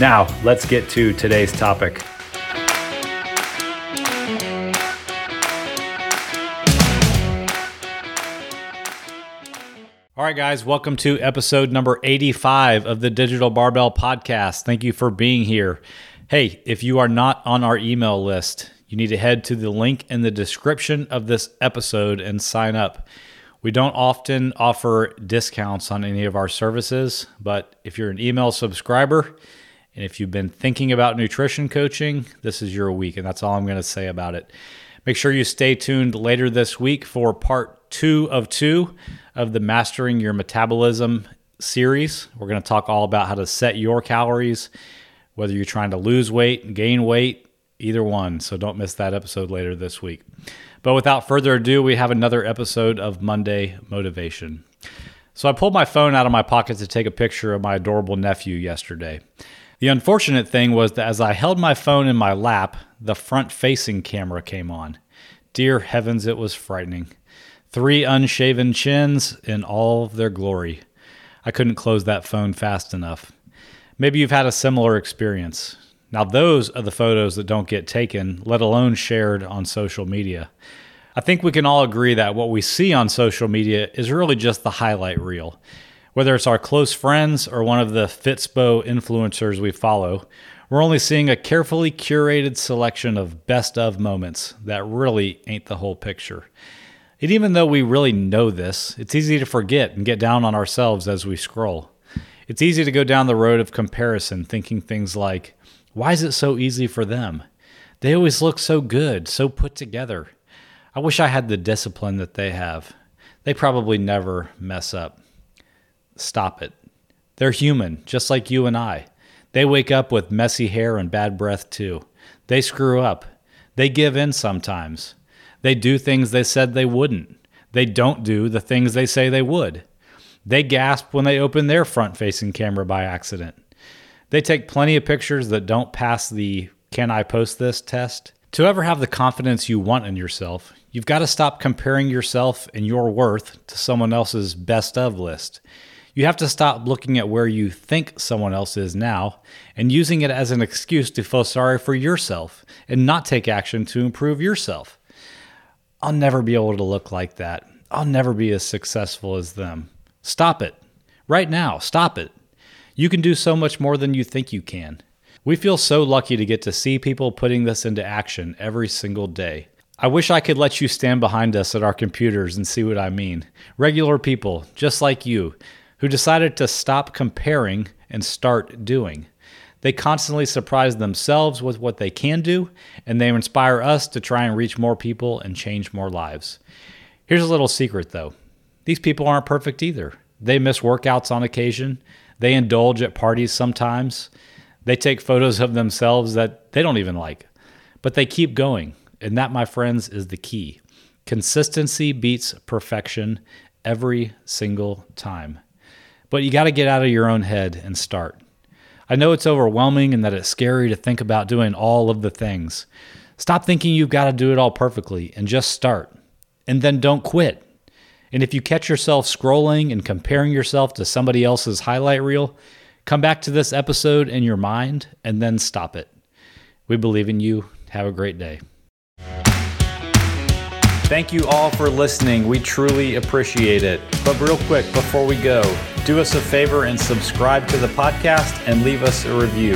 Now, let's get to today's topic. All right, guys, welcome to episode number 85 of the Digital Barbell Podcast. Thank you for being here. Hey, if you are not on our email list, you need to head to the link in the description of this episode and sign up. We don't often offer discounts on any of our services, but if you're an email subscriber and if you've been thinking about nutrition coaching, this is your week, and that's all I'm going to say about it. Make sure you stay tuned later this week for part two of two of the Mastering Your Metabolism series. We're going to talk all about how to set your calories whether you're trying to lose weight, gain weight, either one. So don't miss that episode later this week. But without further ado, we have another episode of Monday Motivation. So I pulled my phone out of my pocket to take a picture of my adorable nephew yesterday. The unfortunate thing was that as I held my phone in my lap, the front facing camera came on. Dear heavens, it was frightening. Three unshaven chins in all their glory. I couldn't close that phone fast enough. Maybe you've had a similar experience. Now, those are the photos that don't get taken, let alone shared on social media. I think we can all agree that what we see on social media is really just the highlight reel. Whether it's our close friends or one of the Fitspo influencers we follow, we're only seeing a carefully curated selection of best of moments that really ain't the whole picture. And even though we really know this, it's easy to forget and get down on ourselves as we scroll. It's easy to go down the road of comparison, thinking things like, why is it so easy for them? They always look so good, so put together. I wish I had the discipline that they have. They probably never mess up. Stop it. They're human, just like you and I. They wake up with messy hair and bad breath, too. They screw up. They give in sometimes. They do things they said they wouldn't. They don't do the things they say they would. They gasp when they open their front facing camera by accident. They take plenty of pictures that don't pass the can I post this test. To ever have the confidence you want in yourself, you've got to stop comparing yourself and your worth to someone else's best of list. You have to stop looking at where you think someone else is now and using it as an excuse to feel sorry for yourself and not take action to improve yourself. I'll never be able to look like that. I'll never be as successful as them. Stop it. Right now, stop it. You can do so much more than you think you can. We feel so lucky to get to see people putting this into action every single day. I wish I could let you stand behind us at our computers and see what I mean. Regular people, just like you, who decided to stop comparing and start doing. They constantly surprise themselves with what they can do, and they inspire us to try and reach more people and change more lives. Here's a little secret though these people aren't perfect either. They miss workouts on occasion. They indulge at parties sometimes. They take photos of themselves that they don't even like. But they keep going. And that, my friends, is the key. Consistency beats perfection every single time. But you got to get out of your own head and start. I know it's overwhelming and that it's scary to think about doing all of the things. Stop thinking you've got to do it all perfectly and just start. And then don't quit. And if you catch yourself scrolling and comparing yourself to somebody else's highlight reel, come back to this episode in your mind and then stop it. We believe in you. Have a great day. Thank you all for listening. We truly appreciate it. But real quick, before we go, do us a favor and subscribe to the podcast and leave us a review.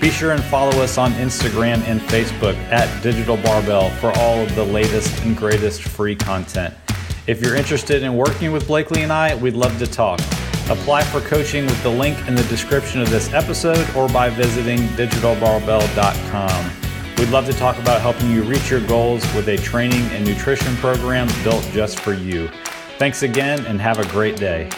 Be sure and follow us on Instagram and Facebook at Digital Barbell for all of the latest and greatest free content. If you're interested in working with Blakely and I, we'd love to talk. Apply for coaching with the link in the description of this episode or by visiting digitalbarbell.com. We'd love to talk about helping you reach your goals with a training and nutrition program built just for you. Thanks again and have a great day.